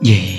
di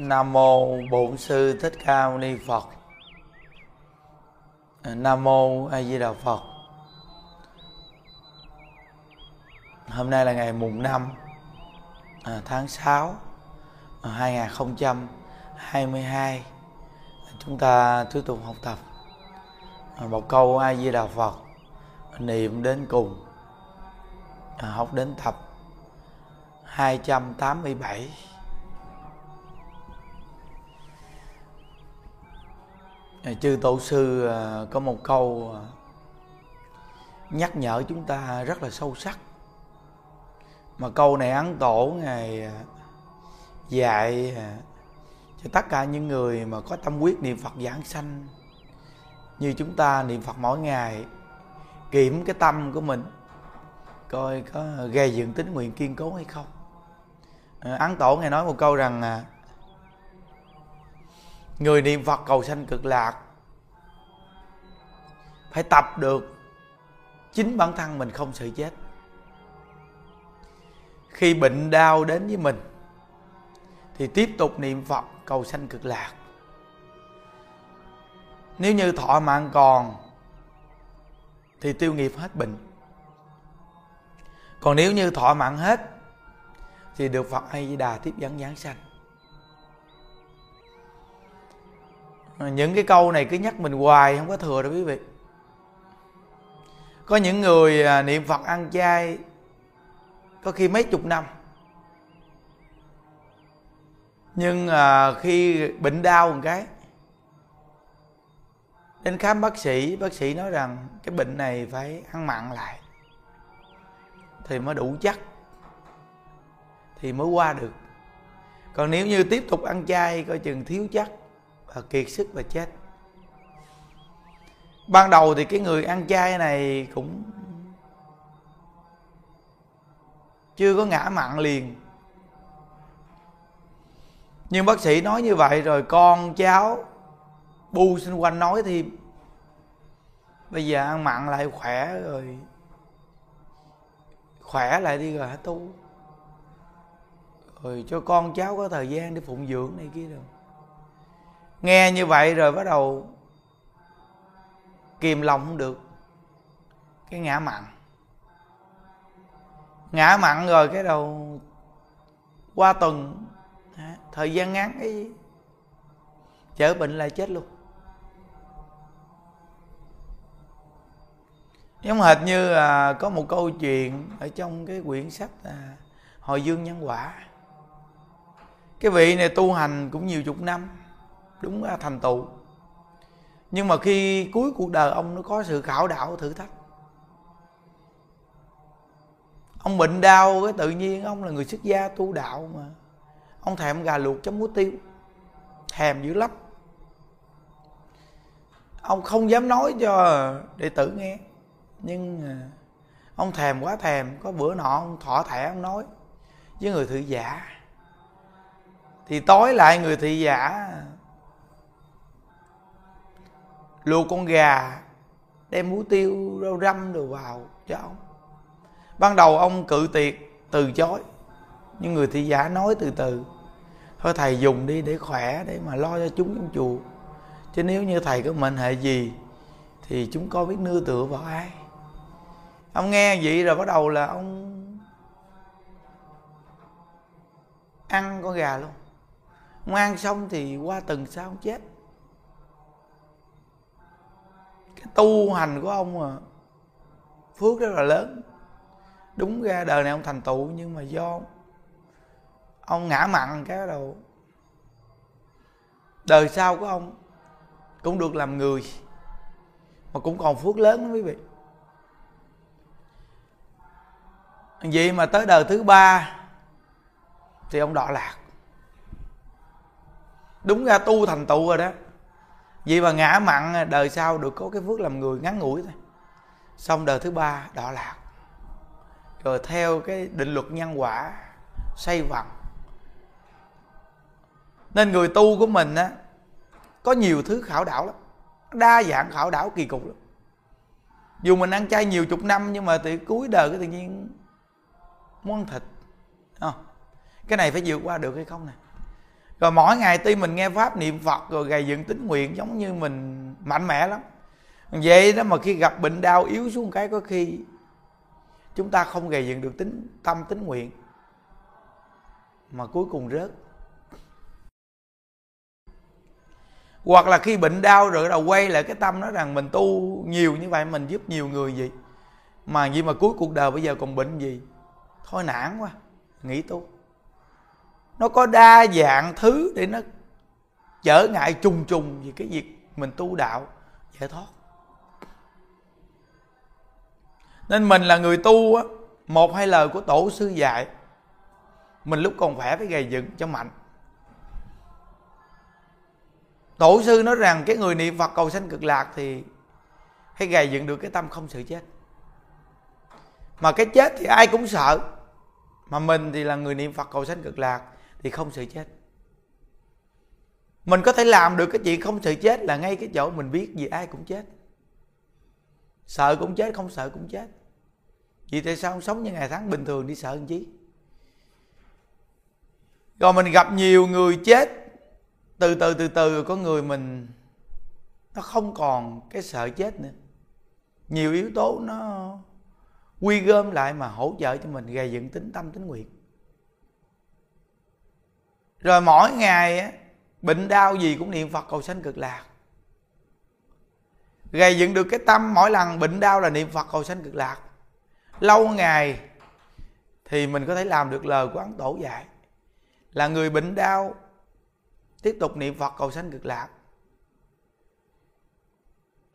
Nam mô Bổn sư Thích Ca Mâu Ni Phật. Nam mô A Di Đà Phật. Hôm nay là ngày mùng 5 à, tháng 6 2022. À, Chúng ta tiếp tục học tập à, một câu A Di Đà Phật, niệm đến cùng. Học đến tập 287. Chư tổ sư à, có một câu à, nhắc nhở chúng ta rất là sâu sắc. Mà câu này ấn tổ ngài à, dạy cho tất cả những người mà có tâm quyết niệm phật giảng sanh. Như chúng ta niệm phật mỗi ngày kiểm cái tâm của mình coi có gây dựng tính nguyện kiên cố hay không. À, ấn tổ ngài nói một câu rằng người niệm phật cầu sanh cực lạc. Phải tập được chính bản thân mình không sợ chết. Khi bệnh đau đến với mình, thì tiếp tục niệm phật cầu sanh cực lạc. Nếu như thọ mạng còn, thì tiêu nghiệp hết bệnh. Còn nếu như thọ mạng hết, thì được phật a di đà tiếp dẫn giảng sanh. À, những cái câu này cứ nhắc mình hoài không có thừa đâu quý vị. Có những người à, niệm phật ăn chay có khi mấy chục năm. Nhưng à, khi bệnh đau một cái đến khám bác sĩ bác sĩ nói rằng cái bệnh này phải ăn mặn lại thì mới đủ chắc thì mới qua được. Còn nếu như tiếp tục ăn chay coi chừng thiếu chắc và kiệt sức và chết. Ban đầu thì cái người ăn chay này cũng chưa có ngã mặn liền. Nhưng bác sĩ nói như vậy rồi con cháu bu xung quanh nói thêm bây giờ ăn mặn lại khỏe rồi. Khỏe lại đi rồi hả tu rồi cho con cháu có thời gian để phụng dưỡng này kia rồi nghe như vậy rồi bắt đầu kìm lòng không được. Cái ngã mặn ngã mặn rồi cái đầu qua tuần thời gian ngắn cái chở bệnh là chết luôn. Giống hệt như à, có một câu chuyện ở trong cái quyển sách à, hồi dương nhân quả. Cái vị này tu hành cũng nhiều chục năm đúng thành tựu. Nhưng mà khi cuối cuộc đời ông nó có sự khảo đạo thử thách. Ông bệnh đau cái tự nhiên ông là người xuất gia tu đạo mà. Ông thèm gà luộc chấm muối tiêu, thèm dữ lắm. Ông không dám nói cho đệ tử nghe, nhưng à, ông thèm quá thèm. Có bữa nọ ông thọ thẻ ông nói với người thị giả. Thì tối lại người thị giả luộc con gà đem muối tiêu rau răm đồ vào cho ông. Ban đầu ông cự tuyệt từ chối, nhưng người thị giả nói từ từ. Thôi thầy dùng đi để khỏe, để mà lo cho chúng trong chùa. Chứ nếu như thầy có mệnh hệ gì, thì chúng con biết nương tựa vào ai. Ông nghe vậy rồi bắt đầu là ông ăn con gà luôn. Ông ăn xong thì qua tuần sau ông chết. Tu hành của ông à. Phước rất là lớn. Đúng ra đời này ông thành tựu nhưng mà do ông ngã mặn cái đầu đời sau của ông cũng được làm người mà cũng còn phước lớn đó quý vị. Vậy mà tới đời thứ ba thì ông đọa lạc. Đúng ra tu thành tựu rồi đó vì mà ngã mặn, đời sau được có cái phước làm người ngắn ngủi thôi. Xong đời thứ ba, đọa lạc. Rồi theo cái định luật nhân quả xây vặn. Nên người tu của mình á, có nhiều thứ khảo đảo lắm. Đa dạng khảo đảo kỳ cục lắm. Dù mình ăn chay nhiều chục năm, nhưng mà từ cuối đời cái tự nhiên muốn ăn thịt không? cái này phải vượt qua được hay không nè? Rồi mỗi ngày tuy mình nghe pháp niệm phật rồi gầy dựng tính nguyện giống như mình mạnh mẽ lắm. Vậy đó mà khi gặp bệnh đau yếu xuống cái, có khi chúng ta không gầy dựng được tính, tâm tính nguyện, mà cuối cùng rớt. Hoặc là khi bệnh đau rồi đầu quay lại cái tâm nói rằng mình tu nhiều như vậy, mình giúp nhiều người gì mà gì mà cuối cuộc đời bây giờ còn bệnh gì? Thôi nản quá nghĩ tu nó có đa dạng thứ để nó trở ngại trùng trùng vì cái việc mình tu đạo, giải thoát. Nên mình là người tu á, một hai lời của tổ sư dạy, mình lúc còn khỏe phải gầy dựng cho mạnh. Tổ sư nói rằng cái người niệm phật cầu sanh cực lạc thì hay gầy dựng được cái tâm không sợ chết. Mà cái chết thì ai cũng sợ, mà mình thì là người niệm phật cầu sanh cực lạc thì không sợ chết. Mình có thể làm được cái chuyện không sợ chết là ngay cái chỗ mình biết gì ai cũng chết. Sợ cũng chết, không sợ cũng chết. Vì tại sao không sống như ngày tháng bình thường đi sợ làm chí rồi mình gặp nhiều người chết, từ từ từ từ có người mình, nó không còn cái sợ chết nữa. Nhiều yếu tố nó quy gom lại mà hỗ trợ cho mình, gây dựng tính tâm, tính nguyện rồi mỗi ngày á, bệnh đau gì cũng niệm phật cầu sanh cực lạc. Gây dựng được cái tâm mỗi lần bệnh đau là niệm phật cầu sanh cực lạc. Lâu ngày thì mình có thể làm được lời của ấn tổ dạy là người bệnh đau tiếp tục niệm phật cầu sanh cực lạc.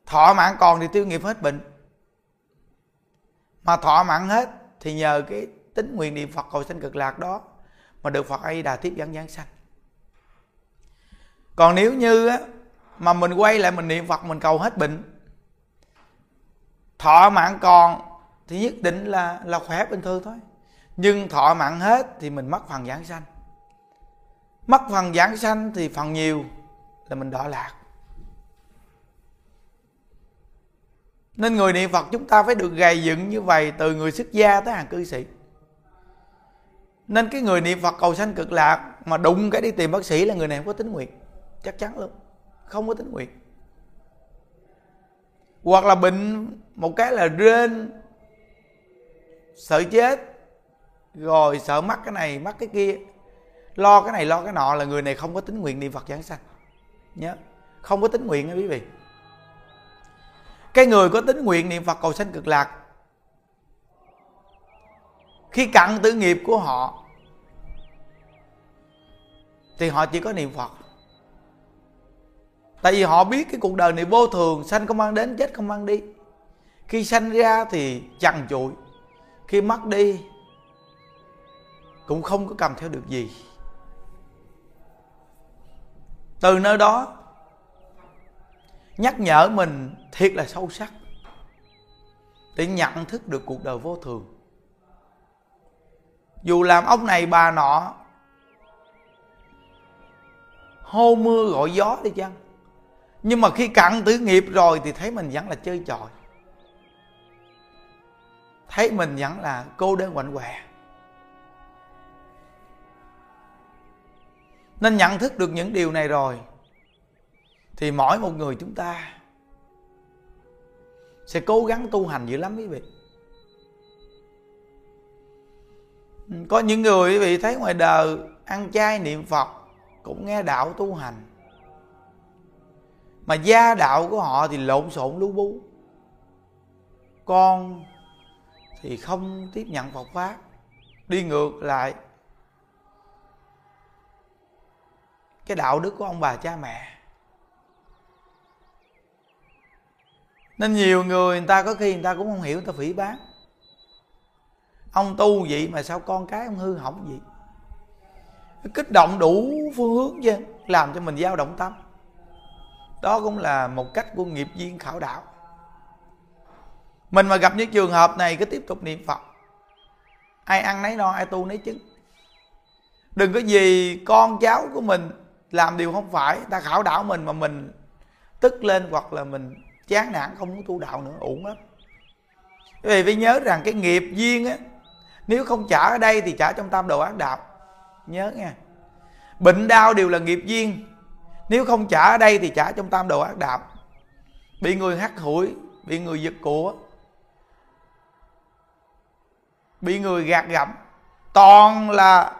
Thọ mạng còn thì tiêu nghiệp hết bệnh. Mà thọ mạng hết thì nhờ cái tính nguyện niệm phật cầu sanh cực lạc đó mà được phật a di đà tiếp dẫn giảng sanh. Còn nếu như á, mà mình quay lại mình niệm phật mình cầu hết bệnh thọ mạng còn thì nhất định là là khỏe bình thường thôi. Nhưng thọ mạng hết thì mình mất phần giảng sanh. Mất phần giảng sanh thì phần nhiều là mình đọa lạc. Nên người niệm phật chúng ta phải được gầy dựng như vậy từ người xuất gia tới hàng cư sĩ nên cái người niệm phật cầu sanh cực lạc mà đụng cái đi tìm bác sĩ là người này không có tính nguyện. Chắc chắn luôn. Không có tính nguyện. Hoặc là bệnh một cái là rên, sợ chết, rồi sợ mắc cái này, mắc cái kia. Lo cái này, lo cái nọ là người này không có tính nguyện niệm phật giảng sanh. Nhớ. Không có tính nguyện nha quý vị. Cái người có tính nguyện niệm phật cầu sanh cực lạc khi cặn tử nghiệp của họ, thì họ chỉ có niệm phật. Tại vì họ biết cái cuộc đời này vô thường, sanh không mang đến, chết không mang đi. Khi sanh ra thì chằn chụi khi mất đi cũng không có cầm theo được gì. Từ nơi đó, nhắc nhở mình thiệt là sâu sắc để nhận thức được cuộc đời vô thường dù làm ông này bà nọ, hô mưa gọi gió đi chăng? Nhưng mà khi cặn tử nghiệp rồi thì thấy mình vẫn là chơi chọi thấy mình vẫn là cô đơn quạnh quẹ nên nhận thức được những điều này rồi, thì mỗi một người chúng ta sẽ cố gắng tu hành dữ lắm quý vị. Có những người quý vị thấy ngoài đời, ăn chay niệm phật, cũng nghe đạo tu hành. Mà gia đạo của họ thì lộn xộn lú bú. Con thì không tiếp nhận Phật pháp, đi ngược lại cái đạo đức của ông bà cha mẹ. Nên nhiều người người ta có khi người ta cũng không hiểu, người ta phỉ bán ông tu vậy mà sao con cái ông hư hỏng vậy? Kích động đủ phương hướng chứ, làm cho mình dao động tâm. Đó cũng là một cách của nghiệp viên khảo đạo. Mình mà gặp những trường hợp này cứ tiếp tục niệm phật. Ai ăn nấy no, ai tu nấy chứng. Đừng có gì con cháu của mình làm điều không phải, ta khảo đạo mình mà mình tức lên hoặc là mình chán nản, không muốn tu đạo nữa, uổng lắm. Vì phải nhớ rằng cái nghiệp duyên á nếu không trả ở đây thì trả trong tam đồ ác đạo. Nhớ nha bệnh đau đều là nghiệp duyên. Nếu không trả ở đây thì trả trong tam đồ ác đạo. Bị người hắt hủi, bị người giật của. Bị người gạt gẫm. Toàn là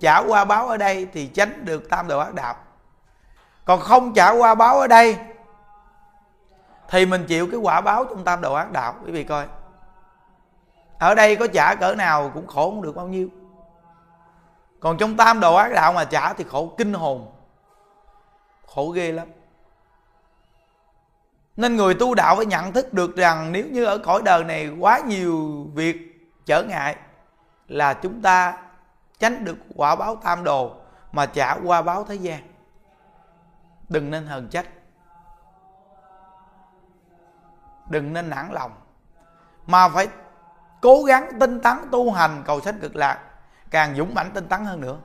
trả qua báo ở đây thì tránh được tam đồ ác đạo. Còn không trả qua báo ở đây thì mình chịu cái quả báo trong tam đồ ác đạo. Quý vị coi ở đây có trả cỡ nào cũng khổ không được bao nhiêu. Còn trong tam đồ ác đạo mà trả thì khổ kinh hồn. Khổ ghê lắm. Nên người tu đạo phải nhận thức được rằng nếu như ở cõi đời này quá nhiều việc trở ngại là chúng ta tránh được quả báo tam đồ mà trả qua báo thế gian. Đừng nên hờn trách. Đừng nên nản lòng. Mà phải cố gắng tinh tấn tu hành cầu sanh cực lạc, càng dũng mãnh tinh tấn hơn nữa.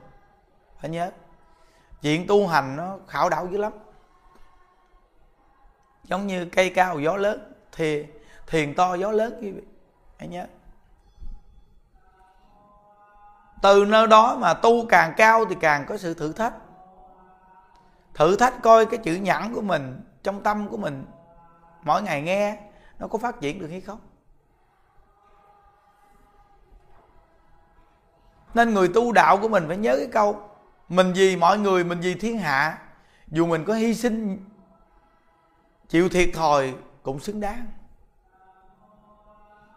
Phải nhớ, chuyện tu hành nó khảo đảo dữ lắm. Giống như cây cao gió lớn, thì thiền to gió lớn quý vị hãy nhớ. Từ nơi đó mà tu càng cao thì càng có sự thử thách. Thử thách coi cái chữ nhẫn của mình, trong tâm của mình, mỗi ngày nghe, nó có phát triển được hay không? Nên người tu đạo của mình phải nhớ cái câu, mình vì mọi người, mình vì thiên hạ, dù mình có hy sinh, chịu thiệt thòi cũng xứng đáng.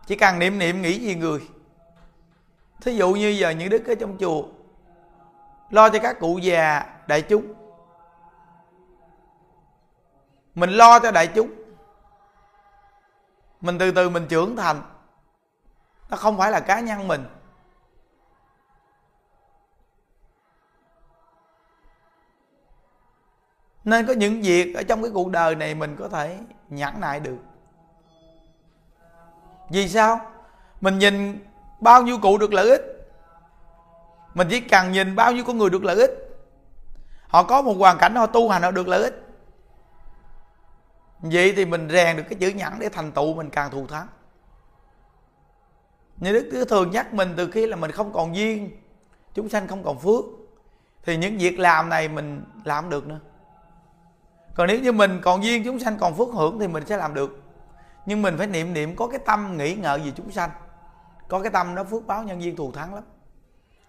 Chỉ cần niệm niệm nghĩ gì người. Thí dụ như giờ những đức ở trong chùa, lo cho các cụ già đại chúng. Mình lo cho đại chúng. Mình từ từ mình trưởng thành. Nó không phải là cá nhân mình. Nên có những việc ở trong cái cuộc đời này mình có thể nhẫn nại được. Vì sao? Mình nhìn bao nhiêu cụ được lợi ích. Mình chỉ cần nhìn bao nhiêu con người được lợi ích. Họ có một hoàn cảnh họ tu hành họ được lợi ích. Vậy thì mình rèn được cái chữ nhẫn để thành tựu mình càng thù thắng. Như đức cứ thường nhắc mình từ khi là mình không còn duyên, chúng sanh không còn phước, thì những việc làm này mình làm được nữa còn nếu như mình còn duyên chúng sanh, còn phước hưởng thì mình sẽ làm được. Nhưng mình phải niệm niệm, có cái tâm nghĩ ngợi về chúng sanh. Có cái tâm đó phước báo nhân duyên thù thắng lắm.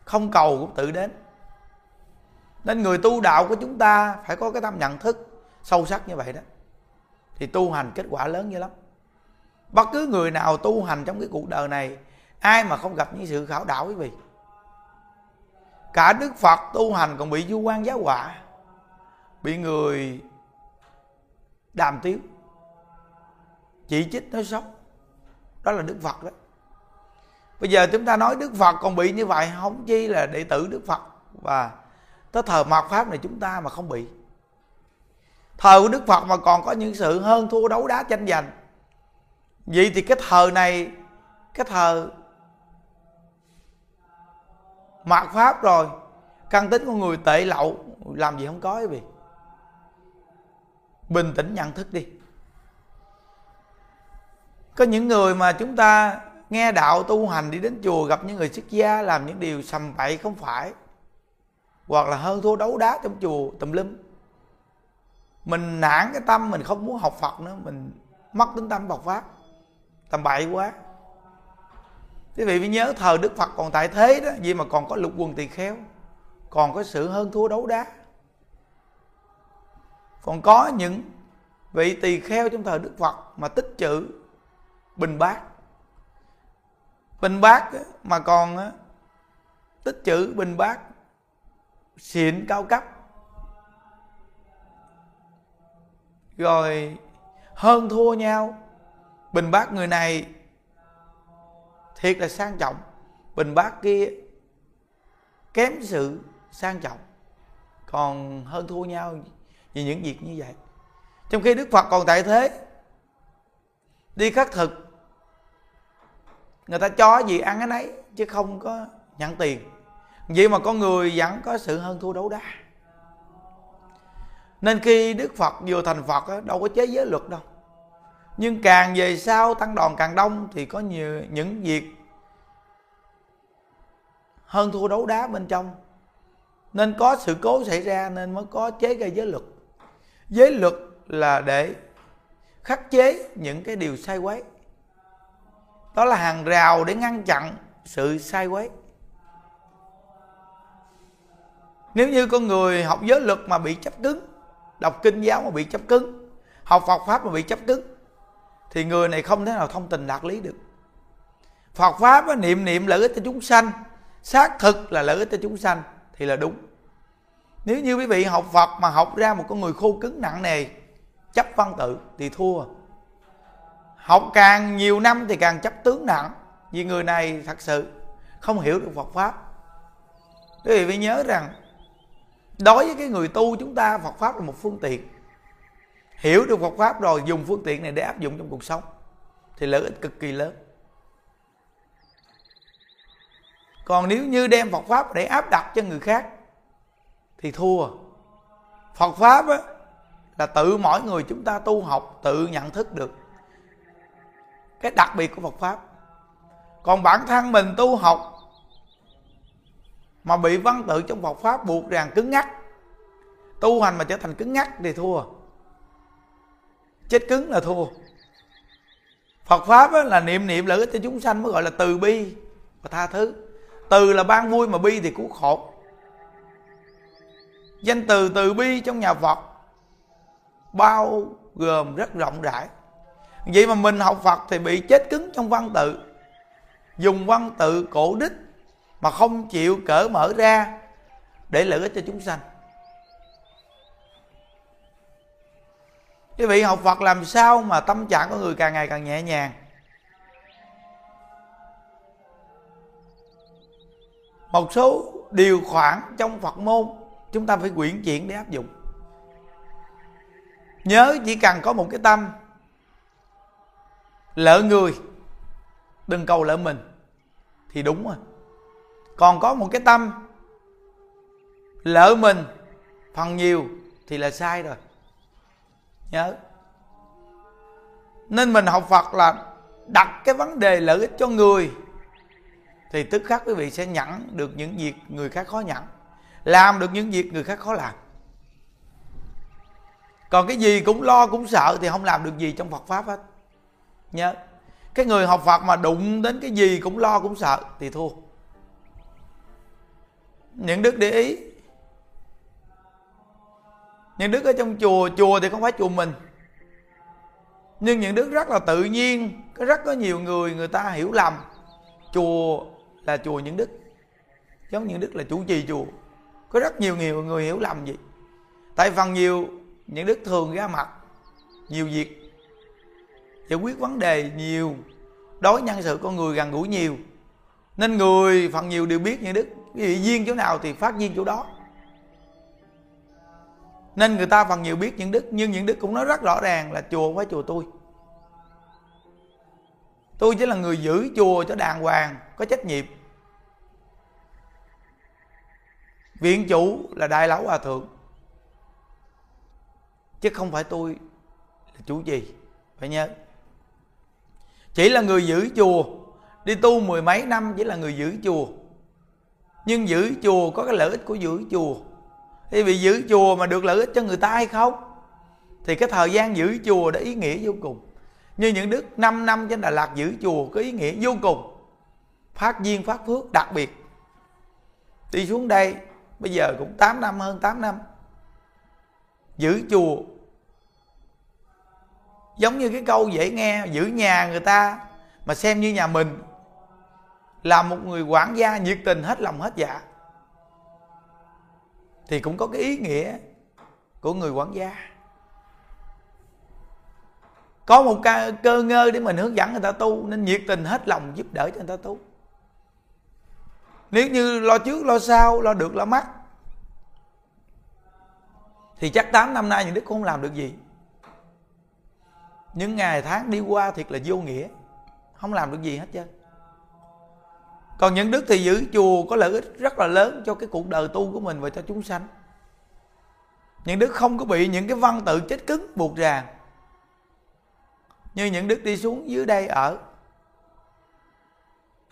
Không cầu cũng tự đến. Nên người tu đạo của chúng ta phải có cái tâm nhận thức sâu sắc như vậy đó. Thì tu hành kết quả lớn như lắm. Bất cứ người nào tu hành trong cái cuộc đời này, ai mà không gặp những sự khảo đảo quý vị. Cả đức phật tu hành còn bị du quan giáo họa bị người đàm tiếu. Chỉ trích nói xấu. Đó là đức phật đó. Bây giờ chúng ta nói đức phật còn bị như vậy, không chi là đệ tử đức phật. Và tới thờ mạt pháp này chúng ta mà không bị. Thờ của đức phật mà còn có những sự hơn thua đấu đá tranh giành. Vậy thì cái thờ này, cái thờ mạt pháp rồi, căn tính con người tệ lậu, làm gì không có quý vị bình tĩnh nhận thức đi. Có những người mà chúng ta nghe đạo tu hành đi đến chùa gặp những người xuất gia làm những điều sầm bậy không phải, hoặc là hơn thua đấu đá trong chùa tùm lum. Mình nản cái tâm, mình không muốn học phật nữa, mình mất tính tâm bộc phát tầm bậy quá. Quý vị phải nhớ thờ Đức Phật còn tại thế đó vì mà còn có lục quần tỳ kheo, còn có sự hơn thua đấu đá còn có những vị tỳ kheo trong thời Đức Phật mà tích chữ bình bát. Bình bát mà còn tích chữ bình bát xịn cao cấp. Rồi hơn thua nhau, bình bát người này thiệt là sang trọng. Bình bát kia kém sự sang trọng, còn hơn thua nhau vì những việc như vậy. Trong khi đức phật còn tại thế, đi khắc thực, người ta cho gì ăn cái nấy, chứ không có nhận tiền. Vậy mà con người vẫn có sự hơn thua đấu đá. Nên khi đức phật vừa thành phật đâu có chế giới luật đâu. Nhưng càng về sau, tăng đoàn càng đông, thì có nhiều, những việc hơn thua đấu đá bên trong. Nên có sự cố xảy ra, nên mới có chế gây giới luật giới luật là để khắc chế những cái điều sai quấy. Đó là hàng rào để ngăn chặn sự sai quấy. Nếu như con người học giới luật mà bị chấp cứng, đọc kinh giáo mà bị chấp cứng, học phật pháp mà bị chấp cứng, thì người này không thể nào thông tình đạt lý được. Phật pháp niệm niệm lợi ích cho chúng sanh, xác thực là lợi ích cho chúng sanh thì là đúng nếu như quý vị học phật mà học ra một con người khô cứng nặng nề, chấp văn tự thì thua. Học càng nhiều năm thì càng chấp tướng nặng, vì người này thật sự không hiểu được phật pháp. Quý vị phải nhớ rằng, đối với cái người tu chúng ta, phật pháp là một phương tiện. Hiểu được phật pháp rồi, dùng phương tiện này để áp dụng trong cuộc sống, thì lợi ích cực kỳ lớn. Còn nếu như đem phật pháp để áp đặt cho người khác thì thua. Phật pháp á, là tự mỗi người chúng ta tu học tự nhận thức được cái đặc biệt của phật pháp. Còn bản thân mình tu học mà bị văn tự trong Phật pháp buộc ràng cứng ngắc tu hành mà trở thành cứng ngắc thì thua. Chết cứng là thua. Phật pháp là niệm niệm lợi ích cho chúng sanh mới gọi là từ bi và tha thứ. Từ là ban vui mà bi thì cứu khổ danh từ từ bi trong nhà Phật bao gồm rất rộng rãi. Vậy mà mình học Phật thì bị chết cứng trong văn tự. Dùng văn tự cổ đích mà không chịu cởi mở ra để lợi ích cho chúng sanh. Quý vị học Phật làm sao mà tâm trạng của người càng ngày càng nhẹ nhàng? Một số điều khoản trong Phật môn chúng ta phải quyển chuyển để áp dụng. Nhớ chỉ cần có một cái tâm, lỡ người, đừng cầu lỡ mình, thì đúng rồi. Còn có một cái tâm, lỡ mình, phần nhiều, thì là sai rồi. Nhớ. Nên mình học phật là đặt cái vấn đề lợi ích cho người, thì tức khắc quý vị sẽ nhận được những việc người khác khó nhận làm được những việc người khác khó làm. Còn cái gì cũng lo, cũng sợ thì không làm được gì trong phật pháp hết. Nhớ. Cái người học phật mà đụng đến cái gì cũng lo, cũng sợ thì thua. Những đức để ý. Những đức ở trong chùa chùa thì không phải chùa mình. Nhưng những đức rất là tự nhiên, có rất có nhiều người người ta hiểu lầm. Chùa là chùa những đức, giống những đức là chủ trì chùa có rất nhiều nhiều người hiểu lầm gì tại phần nhiều, những đức thường ra mặt, nhiều việc giải quyết vấn đề nhiều, đối nhân sự con người gần gũi nhiều. Nên người phần nhiều đều biết những đức cái duyên chỗ nào thì phát duyên chỗ đó. Nên người ta phần nhiều biết những đức, nhưng những đức cũng nói rất rõ ràng là chùa phải chùa tôi. Tôi chỉ là người giữ chùa cho đàng hoàng, có trách nhiệm. Viện chủ là đại lão hòa thượng. Chứ không phải tôi là chủ gì phải nhớ. Chỉ là người giữ chùa, đi tu mười mấy năm chỉ là người giữ chùa. Nhưng giữ chùa có cái lợi ích của giữ chùa. Thì vì giữ chùa mà được lợi ích cho người ta hay không? Thì cái thời gian giữ chùa đã ý nghĩa vô cùng. Như những đức 5 năm trên Đà Lạt giữ chùa có ý nghĩa vô cùng. Phát duyên, phát phước, đặc biệt. Đi xuống đây bây giờ cũng 8 năm hơn 8 năm. Giữ chùa. Giống như cái câu dễ nghe, giữ nhà người ta mà xem như nhà mình là một người quản gia nhiệt tình hết lòng hết dạ. Thì cũng có cái ý nghĩa của người quản gia. Có một cơ ngơ để mình hướng dẫn người ta tu, nên nhiệt tình hết lòng giúp đỡ cho người ta tu nếu như lo trước, lo sau, lo được, lo mất thì chắc 8 năm nay những đức cũng không làm được gì. Những ngày tháng đi qua thiệt là vô nghĩa, không làm được gì hết trơn. Còn những đức thì giữ chùa có lợi ích rất là lớn cho cái cuộc đời tu của mình và cho chúng sanh. Những đức không có bị những cái văn tự chết cứng buộc ràng, như những đức đi xuống dưới đây ở.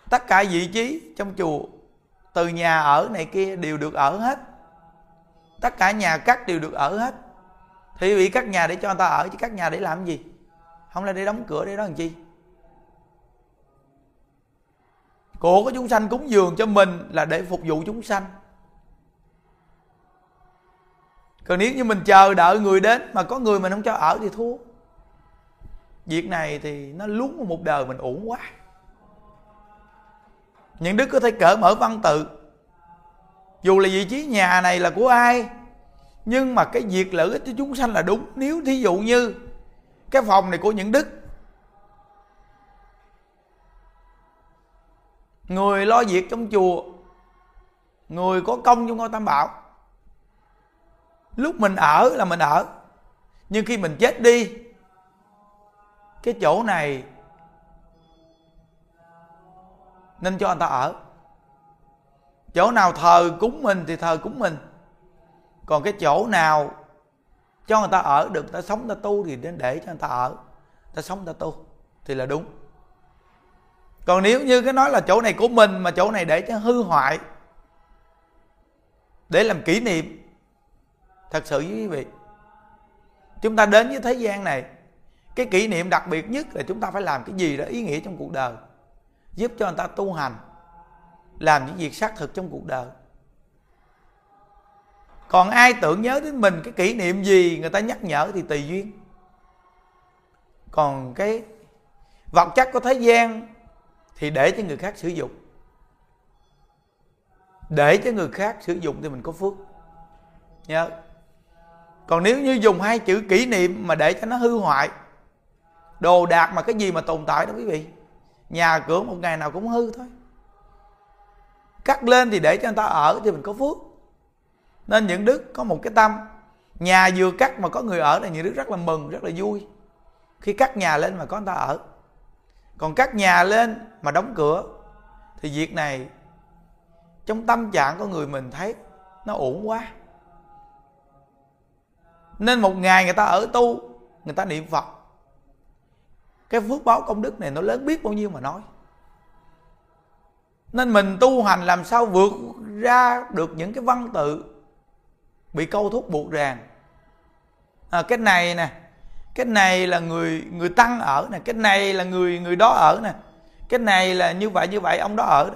Tất cả vị trí trong chùa từ nhà ở này kia đều được ở hết. Tất cả nhà cắt đều được ở hết. Thì bị cắt nhà để cho người ta ở, chứ cắt nhà để làm gì? Không là để đóng cửa, để đó làm chi? Của có chúng sanh cúng dường cho mình là để phục vụ chúng sanh. Còn nếu như mình chờ đợi người đến mà có người mình không cho ở thì thua. Việc này thì nó lún một đời mình uổng quá những đức có thể cởi mở văn tự. Dù là vị trí nhà này là của ai, nhưng mà cái việc lợi ích cho chúng sanh là đúng. Nếu thí dụ như cái phòng này của những đức, người lo việc trong chùa, người có công trong ngôi tam bảo, lúc mình ở là mình ở, nhưng khi mình chết đi, cái chỗ này nên cho anh ta ở. Chỗ nào thờ cúng mình thì thờ cúng mình. Còn cái chỗ nào cho người ta ở được, người ta sống, người ta tu thì nên để cho người ta ở. Người ta sống, người ta tu thì là đúng. Còn nếu như cái nói là chỗ này của mình mà chỗ này để cho hư hoại, để làm kỷ niệm, thật sự với quý vị, chúng ta đến với thế gian này, cái kỷ niệm đặc biệt nhất là chúng ta phải làm cái gì đó ý nghĩa trong cuộc đời giúp cho người ta tu hành, làm những việc xác thực trong cuộc đời. Còn ai tưởng nhớ đến mình, cái kỷ niệm gì người ta nhắc nhở thì tùy duyên. Còn cái vật chất của thế gian thì để cho người khác sử dụng. Để cho người khác sử dụng thì mình có phước. Nhớ. Còn nếu như dùng hai chữ kỷ niệm mà để cho nó hư hoại, đồ đạc mà cái gì mà tồn tại đó quý vị? Nhà cửa một ngày nào cũng hư thôi. Cắt lên thì để cho người ta ở thì mình có phước. Nên những đức có một cái tâm, nhà vừa cắt mà có người ở là những đức rất là mừng, rất là vui. Khi cắt nhà lên mà có người ta ở. Còn cắt nhà lên mà đóng cửa, thì việc này trong tâm trạng của người mình thấy nó ổn quá. Nên một ngày người ta ở tu, người ta niệm phật cái phước báo công đức này nó lớn biết bao nhiêu mà nói. Nên mình tu hành làm sao vượt ra được những cái văn tự bị câu thúc buộc ràng. À, cái này nè cái này là người người tăng ở nè cái này là người người đó ở nè cái này là như vậy như vậy ông đó ở đó.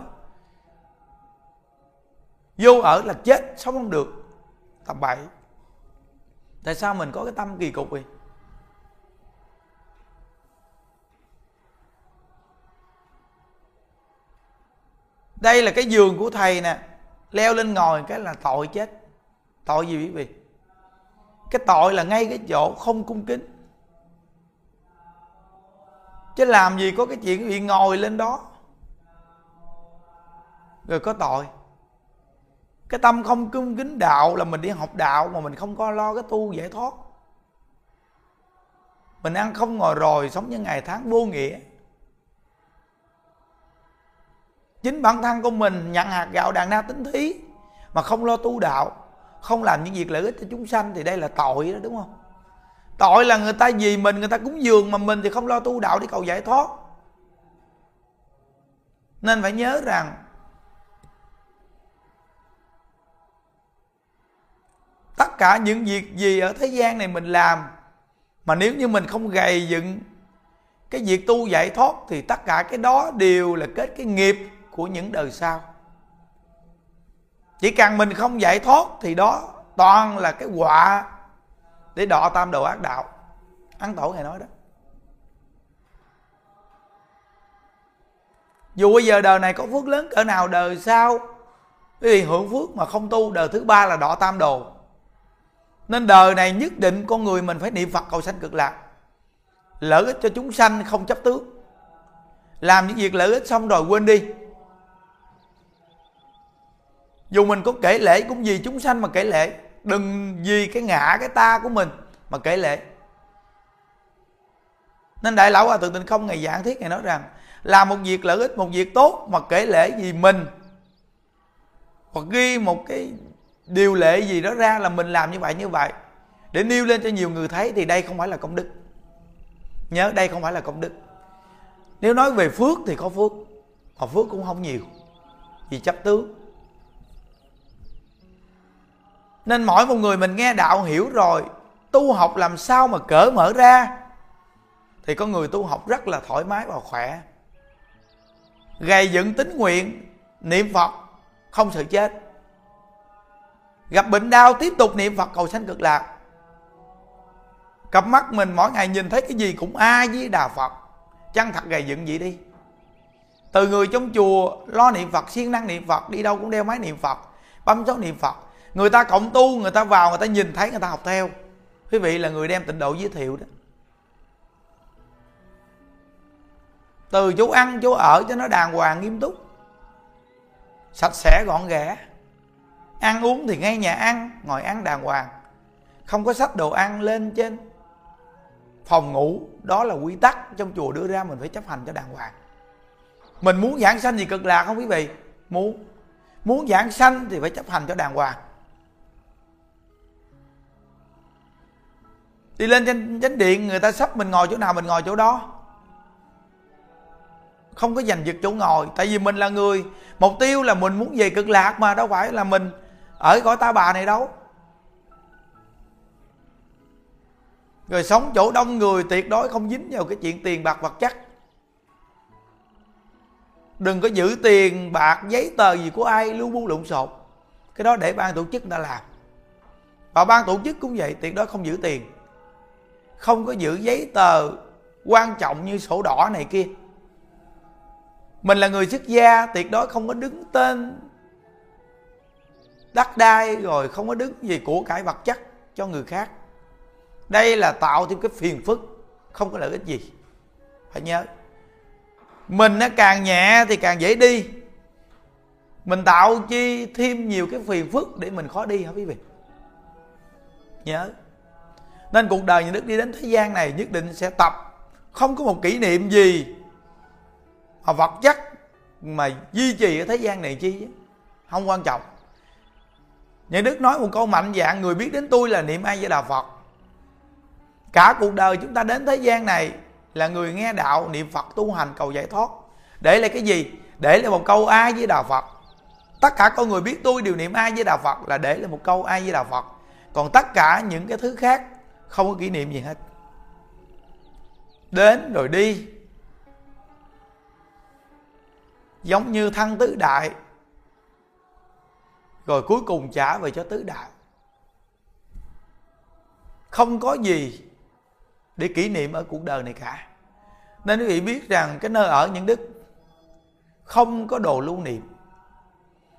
Vô ở là chết sống không được. Tầm bậy. Tại sao mình có cái tâm kỳ cục vậy? Đây là cái giường của thầy nè. Leo lên ngồi cái là tội chết. Tội gì quý vị? Cái tội là ngay cái chỗ không cung kính. Chứ làm gì có cái chuyện bị ngồi lên đó. Rồi có tội. Cái tâm không cung kính đạo là mình đi học đạo mà mình không có lo cái tu giải thoát. Mình ăn không ngồi rồi sống những ngày tháng vô nghĩa. Chính bản thân của mình nhận hạt gạo đàn na tính thí, mà không lo tu đạo, không làm những việc lợi ích cho chúng sanh thì đây là tội đó, đúng không? Tội là người ta vì mình, người ta cúng dường mà mình thì không lo tu đạo để cầu giải thoát. Nên phải nhớ rằng, tất cả những việc gì ở thế gian này mình làm, mà nếu như mình không gầy dựng cái việc tu giải thoát thì tất cả cái đó đều là kết cái nghiệp của những đời sau. Chỉ cần mình không giải thoát thì đó toàn là cái quả để đọ tam đồ ác đạo. Ăn tổ ngài nói đó. Dù bây giờ đời này có phước lớn cỡ nào, đời sau vì hưởng phước mà không tu, đời thứ ba là đọ tam đồ. Nên đời này nhất định con người mình phải niệm phật cầu sanh cực lạc. Lợi ích cho chúng sanh không chấp tướng. Làm những việc lợi ích xong rồi quên đi dù mình có kể lễ cũng vì chúng sanh mà kể lễ. Đừng vì cái ngã, cái ta của mình mà kể lễ. Nên đại lão hòa thượng tịnh không ngày giảng thiết ngày nói rằng làm một việc lợi ích, một việc tốt mà kể lễ vì mình. Hoặc ghi một cái điều lệ gì đó ra là mình làm như vậy như vậy. Để nêu lên cho nhiều người thấy thì đây không phải là công đức. Nhớ, đây không phải là công đức. Nếu nói về phước thì có phước, mà phước cũng không nhiều. Vì chấp tướng nên mỗi một người mình nghe đạo hiểu rồi, tu học làm sao mà cỡ mở ra? Thì có người tu học rất là thoải mái và khỏe. Gầy dựng tính nguyện, niệm phật, không sợ chết. Gặp bệnh đau, tiếp tục niệm phật, cầu sanh cực lạc. Cặp mắt mình mỗi ngày nhìn thấy cái gì cũng a với đà phật. Chăng thật gầy dựng vậy đi? Từ người trong chùa lo niệm phật, siêng năng niệm phật, đi đâu cũng đeo máy niệm phật, bấm số niệm phật người ta cộng tu, người ta vào, người ta nhìn thấy, người ta học theo. Quý vị là người đem tịnh độ giới thiệu đó. Từ chỗ ăn, chỗ ở cho nó đàng hoàng, nghiêm túc. Sạch sẽ, gọn ghẽ. Ăn uống thì ngay nhà ăn, ngồi ăn đàng hoàng. Không có sách đồ ăn lên trên phòng ngủ. Đó là quy tắc trong chùa đưa ra mình phải chấp hành cho đàng hoàng. Mình muốn giảng sanh gì cực lạc không quý vị? Muốn. Muốn giảng sanh thì phải chấp hành cho đàng hoàng. Đi lên trên chánh điện, người ta sắp mình ngồi chỗ nào mình ngồi chỗ đó. Không có giành giật chỗ ngồi, tại vì mình là người. Mục tiêu là mình muốn về cực lạc mà, đâu phải là mình ở cõi ta bà này đâu. Rồi sống chỗ đông người tuyệt đối không dính vào cái chuyện tiền bạc vật chất. Đừng có giữ tiền bạc giấy tờ gì của ai lưu bu lộn xộn. Cái đó để ban tổ chức đã làm. Và ban tổ chức cũng vậy, tuyệt đối không giữ tiền không có giữ giấy tờ quan trọng như sổ đỏ này kia. Mình là người xuất gia, tuyệt đối không có đứng tên đất đai rồi không có đứng gì của cải vật chất cho người khác. Đây là tạo thêm cái phiền phức, không có lợi ích gì. Phải nhớ. Mình nó càng nhẹ thì càng dễ đi. Mình tạo chi thêm nhiều cái phiền phức để mình khó đi hả quý vị? Nhớ nên cuộc đời nhà đức đi đến thế gian này nhất định sẽ tập. Không có một kỷ niệm gì mà vật chất mà duy trì ở thế gian này chi không quan trọng. Nhà đức nói một câu mạnh dạng, người biết đến tôi là niệm ai với đà phật. Cả cuộc đời chúng ta đến thế gian này là người nghe đạo, niệm phật, tu hành, cầu giải thoát. Để lại cái gì? Để lại một câu ai với đạo phật? Tất cả con người biết tôi đều niệm ai với đạo phật là để lại một câu ai với đạo phật. Còn tất cả những cái thứ khác không có kỷ niệm gì hết. Đến rồi đi. Giống như thăng tứ đại. Rồi cuối cùng trả về cho tứ đại. Không có gì để kỷ niệm ở cuộc đời này cả. Nên quý vị biết rằng cái nơi ở những đức không có đồ lưu niệm.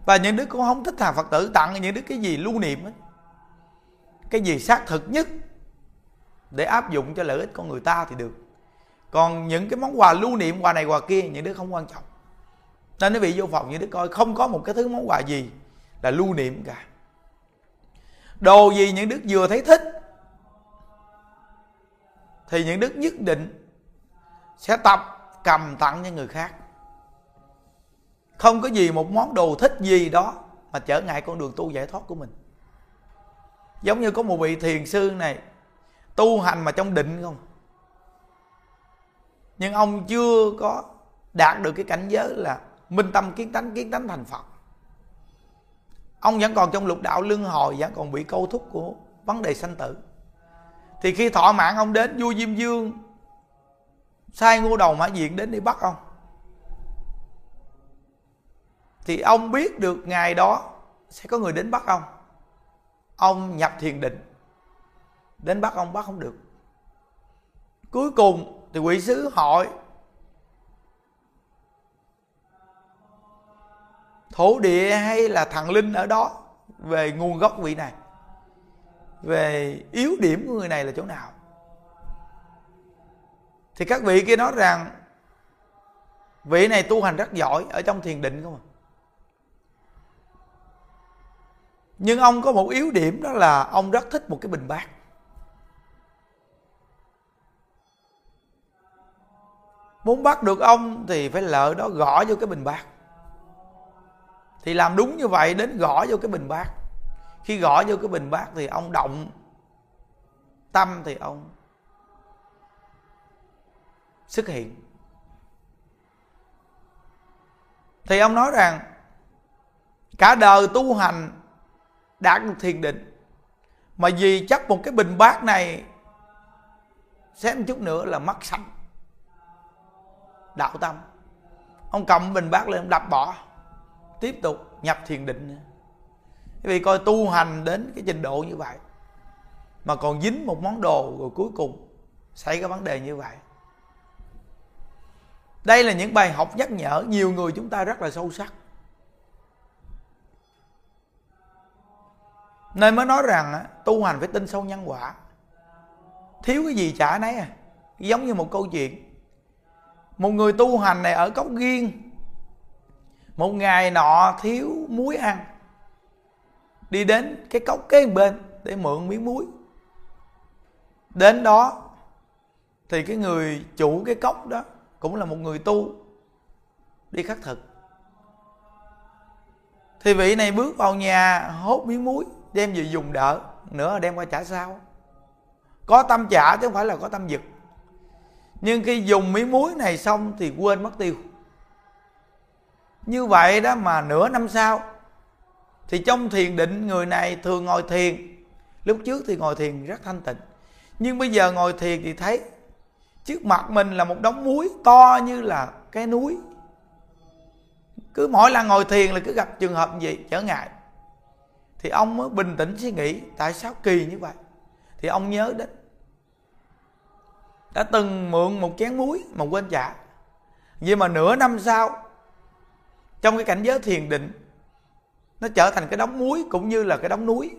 Và những đức cũng không thích thà phật tử tặng những đức cái gì lưu niệm ấy. cái gì xác thực nhất để áp dụng cho lợi ích con người ta thì được. Còn những cái món quà lưu niệm, quà này, quà kia, những đứa không quan trọng. Nên nó bị vô phòng những đức coi, không có một cái thứ món quà gì là lưu niệm cả. Đồ gì những đức vừa thấy thích thì những đức nhất định sẽ tập cầm tặng cho người khác. Không có gì một món đồ thích gì đó mà trở ngại con đường tu giải thoát của mình. Giống như có một vị thiền sư này tu hành mà trong định không? Nhưng ông chưa có đạt được cái cảnh giới là minh tâm kiến tánh kiến tánh thành phật. Ông vẫn còn trong lục đạo luân hồi, vẫn còn bị câu thúc của vấn đề sanh tử. Thì khi thọ mạng ông đến vua diêm dương, sai ngô đầu mã diện đến đi bắt ông. Thì ông biết được ngày đó sẽ có người đến bắt ông. Ông nhập thiền định đến bắt ông, bắt không được. Cuối cùng thì quỷ sứ hỏi, thổ địa hay là thần linh ở đó? Về nguồn gốc vị này. Về yếu điểm của người này là chỗ nào? Thì các vị kia nói rằng, vị này tu hành rất giỏi, ở trong thiền định không à? Nhưng ông có một yếu điểm đó là ông rất thích một cái bình bát. Muốn bắt được ông thì phải lỡ đó gõ vô cái bình bát. Thì làm đúng như vậy, đến gõ vô cái bình bát. Khi gõ vô cái bình bát thì ông động tâm thì ông xuất hiện. Thì ông nói rằng, cả đời tu hành đạt được thiền định, mà vì chắc một cái bình bát này xem chút nữa là mất sạch đạo tâm. Ông cầm bình bát lên, ông đập bỏ. Tiếp tục nhập thiền định. Quý vị coi tu hành đến cái trình độ như vậy, mà còn dính một món đồ rồi cuối cùng xảy cái vấn đề như vậy. Đây là những bài học nhắc nhở nhiều người chúng ta rất là sâu sắc. Nên mới nói rằng tu hành phải tin sâu nhân quả. Thiếu cái gì trả nấy à. Giống như một câu chuyện một người tu hành này ở cốc ghiên một ngày nọ thiếu muối ăn. Đi đến cái cốc kế bên để mượn miếng muối. Đến đó thì cái người chủ cái cốc đó cũng là một người tu, đi khắc thực. Thì vị này bước vào nhà, hốt miếng muối, đem về dùng đỡ. Nữa đem qua trả sao. Có tâm trả chứ không phải là có tâm giật nhưng khi dùng miếng muối này xong thì quên mất tiêu. Như vậy đó mà nửa năm sau, thì trong thiền định người này thường ngồi thiền. Lúc trước thì ngồi thiền rất thanh tịnh. Nhưng bây giờ ngồi thiền thì thấy trước mặt mình là một đống muối to như là cái núi. Cứ mỗi lần ngồi thiền là cứ gặp trường hợp gì trở ngại. Thì ông mới bình tĩnh suy nghĩ, tại sao kỳ như vậy? Thì ông nhớ đến đã từng mượn một chén muối mà quên trả. Vậy mà nửa năm sau, trong cái cảnh giới thiền định, nó trở thành cái đống muối cũng như là cái đống núi.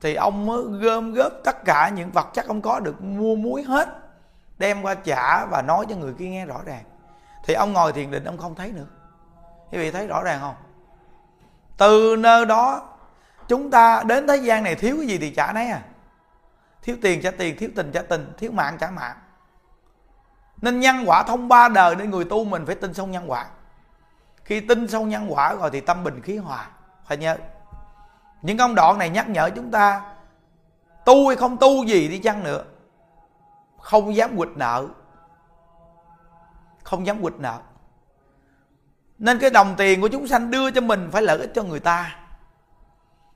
Thì ông mới gom góp tất cả những vật chất ông có được mua muối hết, đem qua trả và nói cho người kia nghe rõ ràng. Thì ông ngồi thiền định, ông không thấy nữa. Quý vị thấy rõ ràng không? Từ nơi đó, chúng ta đến thế gian này thiếu cái gì thì trả nấy à thiếu tiền trả tiền, thiếu tình trả tình, thiếu mạng trả mạng. Nên nhân quả thông ba đời nên người tu mình phải tin sâu nhân quả. Khi tin sâu nhân quả rồi thì tâm bình khí hòa. Phải nhớ. Những công đoạn này nhắc nhở chúng ta, tu hay không tu gì đi chăng nữa, không dám quỵt nợ. Không dám quỵt nợ. Nên cái đồng tiền của chúng sanh đưa cho mình phải lợi ích cho người ta.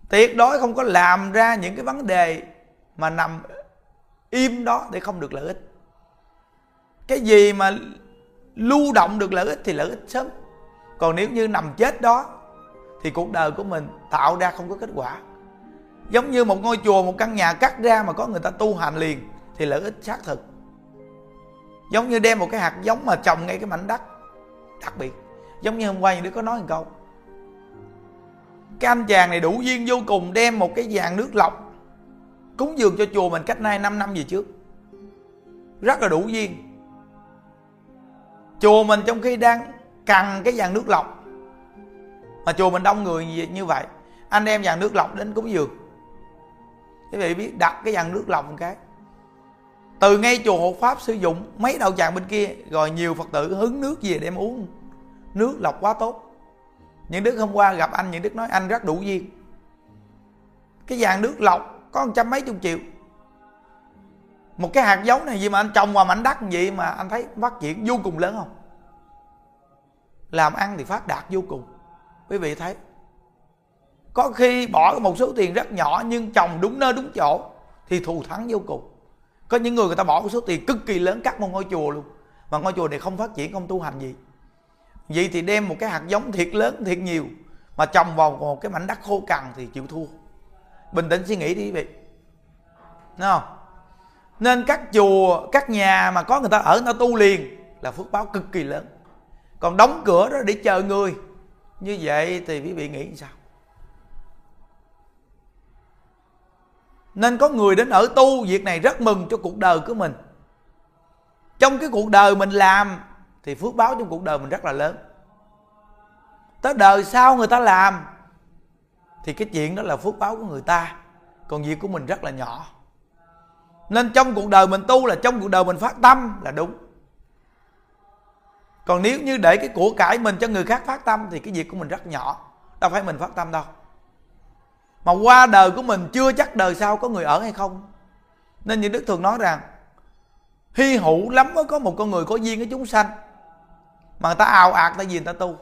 Tuyệt đối không có làm ra những cái vấn đề mà nằm im đó để không được lợi ích. Cái gì mà lưu động được lợi ích thì lợi ích sớm. Còn nếu như nằm chết đó thì cuộc đời của mình tạo ra không có kết quả. Giống như một ngôi chùa, một căn nhà cắt ra mà có người ta tu hành liền thì lợi ích xác thực. Giống như đem một cái hạt giống mà trồng ngay cái mảnh đất đặc biệt. Giống như hôm qua những đứa có nói một câu. Cái anh chàng này đủ duyên vô cùng đem một cái vàng nước lọc cúng dường cho chùa mình cách nay 5 năm về trước. Rất là đủ duyên. Chùa mình trong khi đang cần cái dàn nước lọc. Mà chùa mình đông người như vậy, anh em dàn nước lọc đến cúng dường. Quý vị biết đặt cái dàn nước lọc một cái. Từ ngay chùa hộ pháp sử dụng mấy đầu tràng bên kia, rồi nhiều phật tử hứng nước về đem uống. Nước lọc quá tốt. Những đức hôm qua gặp anh, những đức nói anh rất đủ duyên. Cái dàn nước lọc có một trăm mấy chục triệu. Một cái hạt giống này gì mà anh trồng vào mảnh đất gì mà anh thấy phát triển vô cùng lớn không? Làm ăn thì phát đạt vô cùng. Quý vị thấy. Có khi bỏ một số tiền rất nhỏ nhưng trồng đúng nơi đúng chỗ thì thù thắng vô cùng. Có những người người ta bỏ số tiền cực kỳ lớn cắt một ngôi chùa luôn. Mà ngôi chùa này không phát triển, không tu hành gì. Vậy thì đem một cái hạt giống thiệt lớn, thiệt nhiều mà trồng vào một cái mảnh đất khô cằn thì chịu thua bình tĩnh suy nghĩ đi quý vị Đúng không? Nên các chùa, các nhà mà có người ta ở người ta tu liền là phước báo cực kỳ lớn. Còn đóng cửa đó để chờ người. Như vậy thì quý vị nghĩ sao? Nên có người đến ở tu, việc này rất mừng cho cuộc đời của mình. Trong cái cuộc đời mình làm thì phước báo trong cuộc đời mình rất là lớn. Tới đời sau người ta làm thì cái chuyện đó là phước báo của người ta. Còn việc của mình rất là nhỏ. Nên trong cuộc đời mình tu là trong cuộc đời mình phát tâm là đúng. Còn nếu như để cái của cải mình cho người khác phát tâm thì cái việc của mình rất nhỏ. Đâu phải mình phát tâm đâu. Mà qua đời của mình chưa chắc đời sau có người ở hay không. Nên như đức thường nói rằng, hy hữu lắm mới có một con người có duyên với chúng sanh, mà người ta ào ạt tại vì người ta tu.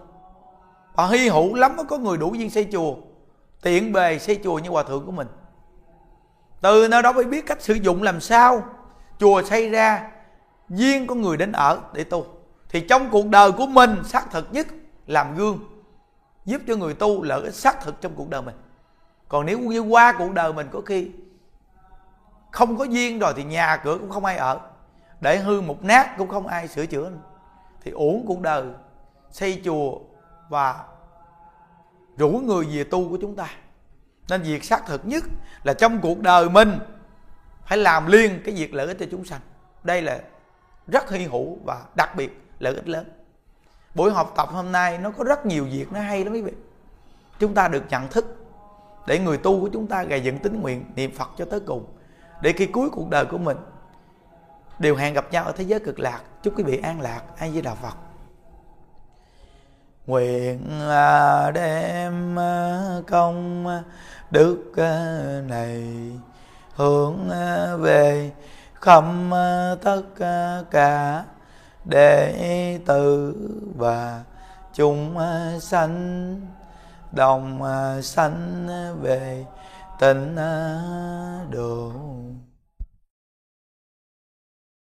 Và hy hữu lắm mới có người đủ duyên xây chùa tiện bề xây chùa như hòa thượng của mình. Từ nơi đó mới biết cách sử dụng làm sao chùa xây ra, duyên có người đến ở để tu. Thì trong cuộc đời của mình, xác thực nhất làm gương, giúp cho người tu lợi ích xác thực trong cuộc đời mình. Còn nếu như qua cuộc đời mình có khi không có duyên rồi thì nhà cửa cũng không ai ở, để hư một nát cũng không ai sửa chữa. Thì uổng cuộc đời xây chùa và rủ người về tu của chúng ta. Nên việc xác thực nhất là trong cuộc đời mình phải làm liên cái việc lợi ích cho chúng sanh. Đây là rất hy hữu và đặc biệt lợi ích lớn. Buổi học tập hôm nay nó có rất nhiều việc nó hay lắm quý vị. Chúng ta được nhận thức để người tu của chúng ta gầy dựng tính nguyện, niệm phật cho tới cùng, để khi cuối cuộc đời của mình, đều hẹn gặp nhau ở thế giới cực lạc. Chúc quý vị an lạc ai với đạo phật nguyện à, đem à, công đức à, này hướng về khâm tất cả đệ tử và chúng sanh, đồng sanh về tịnh độ.